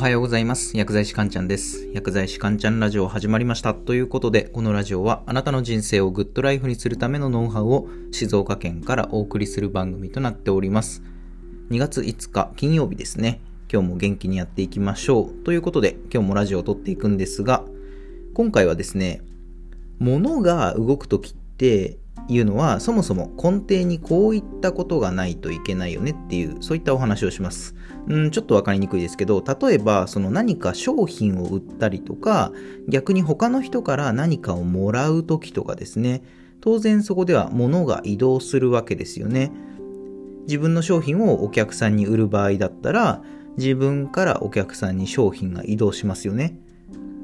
おはようございます。薬剤師かんちゃんです。薬剤師かんちゃんラジオ始まりました。ということで、このラジオはあなたの人生をグッドライフにするためのノウハウを静岡県からお送りする番組となっております。2月5日金曜日ですね。今日も元気にやっていきましょう。ということで、今日もラジオを撮っていくんですが、今回はですね、物が動くときっていうのはそもそも根底にこういったことがないといけないよねっていうそういったお話をしますうんちょっと分かりにくいですけど例えばその何か商品を売ったりとか逆に他の人から何かをもらう時とかですね。当然そこでは物が移動するわけですよね。自分の商品をお客さんに売る場合だったら自分からお客さんに商品が移動しますよね。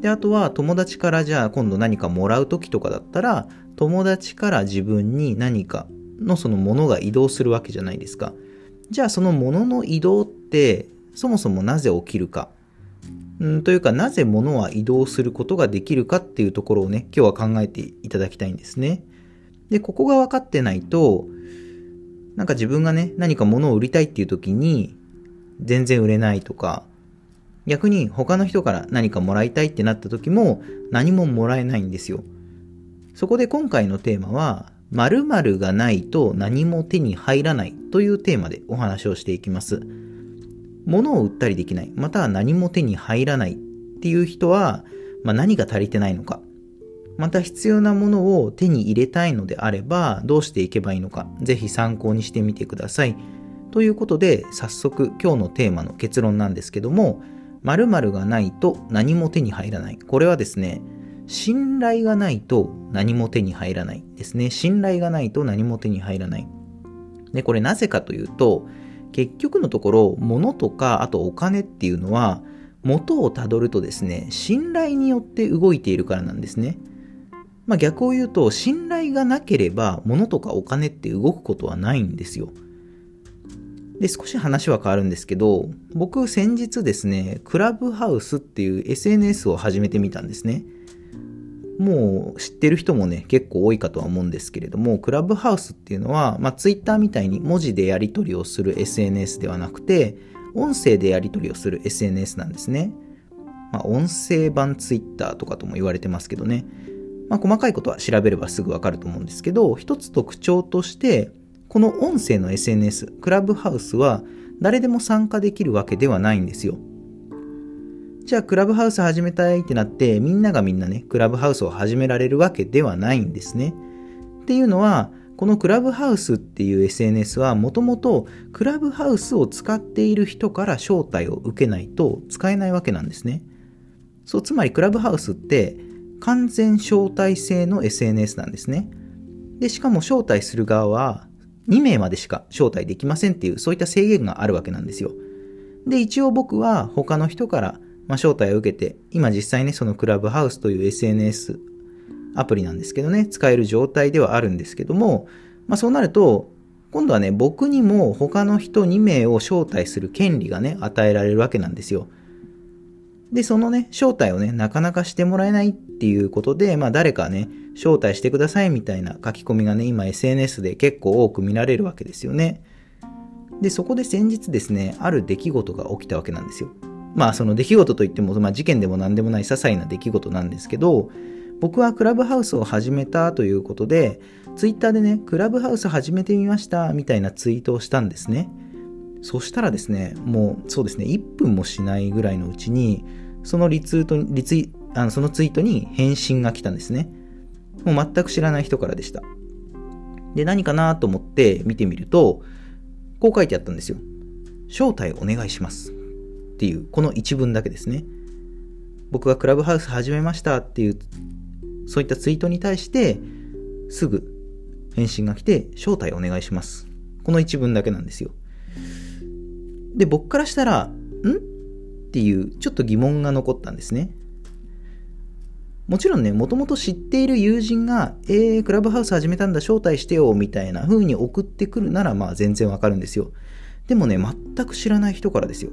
であとは友達からじゃあ今度何かもらう時とかだったら友達から自分に何かのそのものが移動するわけじゃないですか。じゃあそのものの移動ってそもそもなぜ起きるかうんというかなぜ物は移動することができるかっていうところをね今日は考えていただきたいんですねでここが分かってないとなんか自分がね何か物を売りたいっていう時に全然売れないとか逆に他の人から何かもらいたいってなった時も何ももらえないんですよ。そこで今回のテーマは〇〇がないと何も手に入らないというテーマでお話をしていきます。物を売ったりできない、または何も手に入らないっていう人は、まあ、何が足りてないのか、また必要なものを手に入れたいのであればどうしていけばいいのか、ぜひ参考にしてみてください。ということで早速今日のテーマの結論なんですけども、〇〇がないと何も手に入らない。これはですね、信頼がないと何も手に入らないですね。信頼がないと何も手に入らない。で、これなぜかというと、結局のところ、物とか、あとお金っていうのは、元をたどるとですね、信頼によって動いているからなんですね。まあ逆を言うと、信頼がなければ、物とかお金って動くことはないんですよ。で、少し話は変わるんですけど、僕先日ですね、クラブハウスっていう SNS を始めてみたんですね。もう知ってる人もね、結構多いかとは思うんですけれども、クラブハウスっていうのは、まあ Twitter みたいに文字でやり取りをする SNS ではなくて、音声でやり取りをする SNS なんですね。まあ音声版 Twitter とかとも言われてますけどね。まあ細かいことは調べればすぐわかると思うんですけど、一つ特徴として、この音声の SNS、クラブハウスは誰でも参加できるわけではないんですよ。じゃあクラブハウス始めたいってなってみんながみんなね、クラブハウスを始められるわけではないんですね。っていうのは、このクラブハウスっていう SNS はもともとクラブハウスを使っている人から招待を受けないと使えないわけなんですね。そう、つまりクラブハウスって完全招待制の SNS なんですね。で、しかも招待する側は2名までしか招待できませんっていうそういった制限があるわけなんですよ。で、一応僕は他の人から、まあ、招待を受けて、今実際ね、そのクラブハウスという SNS アプリなんですけどね、使える状態ではあるんですけども、まあ、そうなると、今度はね、僕にも他の人2名を招待する権利がね、与えられるわけなんですよ。で、そのね、招待をね、なかなかしてもらえないっていうことで、まあ誰かね、招待してくださいみたいな書き込みがね、今 SNS で結構多く見られるわけですよね。で、そこで先日ですね、ある出来事が起きたわけなんですよ。まあその出来事といっても、まあ事件でも何でもない些細な出来事なんですけど、僕はクラブハウスを始めたということで、ツイッターでね、クラブハウス始めてみましたみたいなツイートをしたんですね。そしたらですね、もうそうですね、1分もしないぐらいのうちに、そのリツイートリツイあのそのツイートに返信が来たんですね。もう全く知らない人からでした。で、何かなと思って見てみると、こう書いてあったんですよ。招待お願いします。っていう、この一文だけですね。僕がクラブハウス始めましたっていう、そういったツイートに対して、すぐ返信が来て、招待お願いします。この一文だけなんですよ。で、僕からしたら、ん？っていう、ちょっと疑問が残ったんですね。もちろんね、もともと知っている友人が、えー、クラブハウス始めたんだ、招待してよ、みたいな風に送ってくるなら、まあ全然わかるんですよ。でもね、全く知らない人からですよ。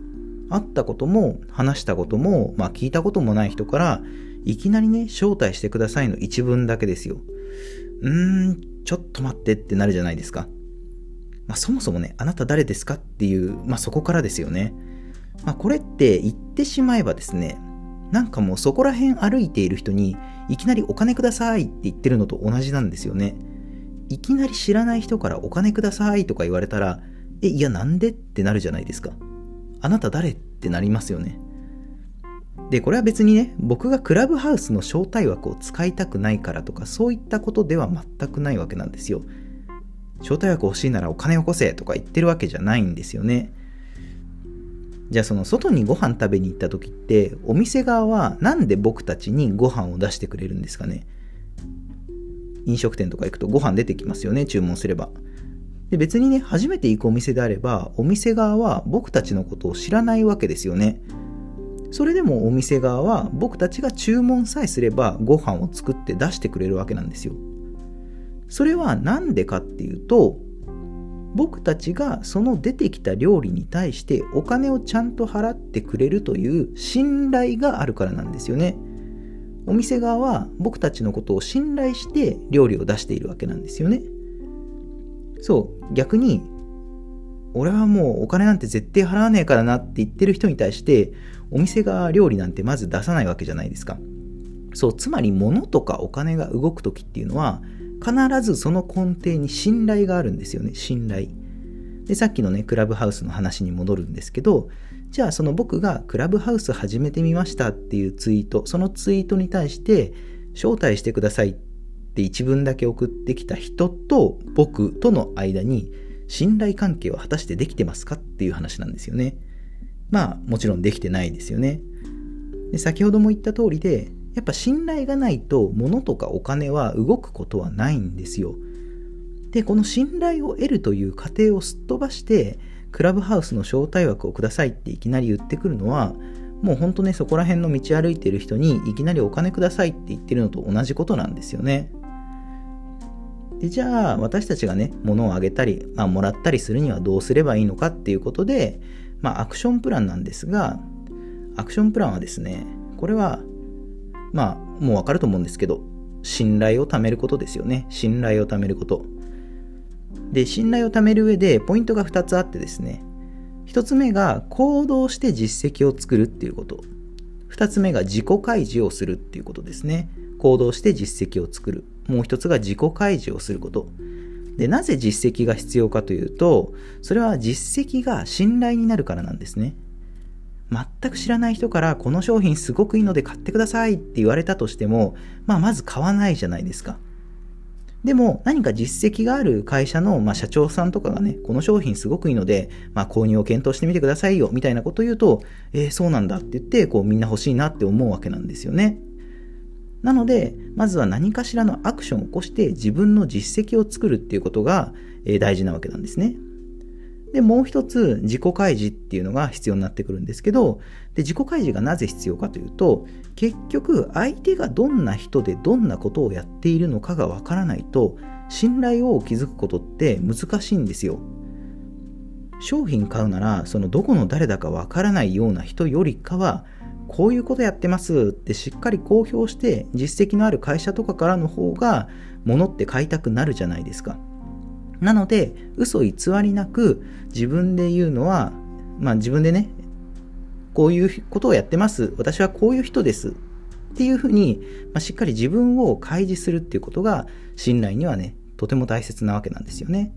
会ったことも、話したことも、まあ聞いたこともない人から、いきなりね、招待してくださいの一文だけですよ。うーん、ちょっと待ってってなるじゃないですか。まあそもそもね、あなた誰ですかっていう、まあそこからですよね。まあ、これって言ってしまえばですね、なんかもうそこら辺歩いている人にいきなりお金くださいって言ってるのと同じなんですよね。いきなり知らない人からお金くださいとか言われたら、え、いやなんでってなるじゃないですか。あなた誰？ってなりますよね。で、これは別にね、僕がクラブハウスの招待枠を使いたくないからとか、そういったことでは全くないわけなんですよ。招待枠欲しいならお金をこせとか言ってるわけじゃないんですよね。じゃあその外にご飯食べに行った時ってお店側はなんで僕たちにご飯を出してくれるんですかね飲食店とか行くとご飯出てきますよね注文すればで別にね初めて行くお店であればお店側は僕たちのことを知らないわけですよねそれでもお店側は僕たちが注文さえすればご飯を作って出してくれるわけなんですよそれは何でかっていうと僕たちがその出てきた料理に対してお金をちゃんと払ってくれるという信頼があるからなんですよね。お店側は僕たちのことを信頼して料理を出しているわけなんですよね。そう、逆に、俺はもうお金なんて絶対払わねえからなって言ってる人に対して、お店が料理なんてまず出さないわけじゃないですか。そう、つまり物とかお金が動く時っていうのは、必ずその根底に信頼があるんですよね信頼でさっきのねクラブハウスの話に戻るんですけどじゃあその僕がクラブハウス始めてみましたっていうツイートそのツイートに対して招待してくださいって一文だけ送ってきた人と僕との間に信頼関係は果たしてできてますかっていう話なんですよねまあもちろんできてないですよねで先ほども言った通りでやっぱ信頼がないと物とかお金は動くことはないんですよ。で、この信頼を得るという過程をすっ飛ばして、クラブハウスの招待枠をくださいっていきなり言ってくるのは、もうほんとね、そこら辺の道歩いてる人にいきなりお金くださいって言ってるのと同じことなんですよね。でじゃあ、私たちがね、物をあげたり、まあ、もらったりするにはどうすればいいのかっていうことで、まあ、アクションプランなんですが、アクションプランはですね、これはまあ、もうわかると思うんですけど、信頼を貯めることですよね。信頼を貯めること。で、信頼を貯める上で、ポイントが2つあってですね。1つ目が、行動して実績を作るっていうこと。2つ目が、自己開示をするっていうことですね。行動して実績を作る。もう1つが、自己開示をすること。で、なぜ実績が必要かというと、それは実績が信頼になるからなんですね。全く知らない人からこの商品すごくいいので買ってくださいって言われたとしても、まあ、まず買わないじゃないですか。でも何か実績がある会社の、まあ、社長さんとかがね、この商品すごくいいので、まあ、購入を検討してみてくださいよみたいなことを言うと、えー、そうなんだって言って、こうみんな欲しいなって思うわけなんですよね。なので、まずは何かしらのアクションを起こして自分の実績を作るっていうことが、大事なわけなんですね。で、もう一つ、自己開示っていうのが必要になってくるんですけど、で、自己開示がなぜ必要かというと、結局、相手がどんな人でどんなことをやっているのかがわからないと、信頼を築くことって難しいんですよ。商品買うなら、そのどこの誰だかわからないような人よりかは、こういうことやってますってしっかり公表して実績のある会社とかからの方が物って買いたくなるじゃないですか。なので、嘘偽りなく自分で言うのは、まあ自分でね、こういうことをやってます。私はこういう人です。っていうふうに、まあ、しっかり自分を開示するっていうことが信頼にはね、とても大切なわけなんですよね。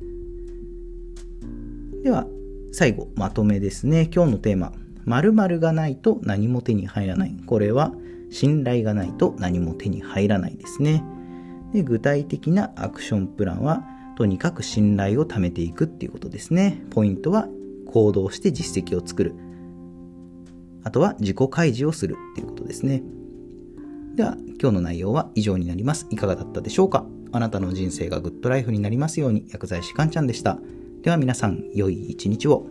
では、最後、まとめですね。今日のテーマ。〇〇がないと何も手に入らない。これは、信頼がないと何も手に入らないですね。で具体的なアクションプランは、とにかく信頼を貯めていくっていうことですね。ポイントは行動して実績を作る。あとは自己開示をするっていうことですね。では、今日の内容は以上になります。いかがだったでしょうか？あなたの人生がグッドライフになりますように、薬剤師かんちゃんでした。では皆さん、良い一日を。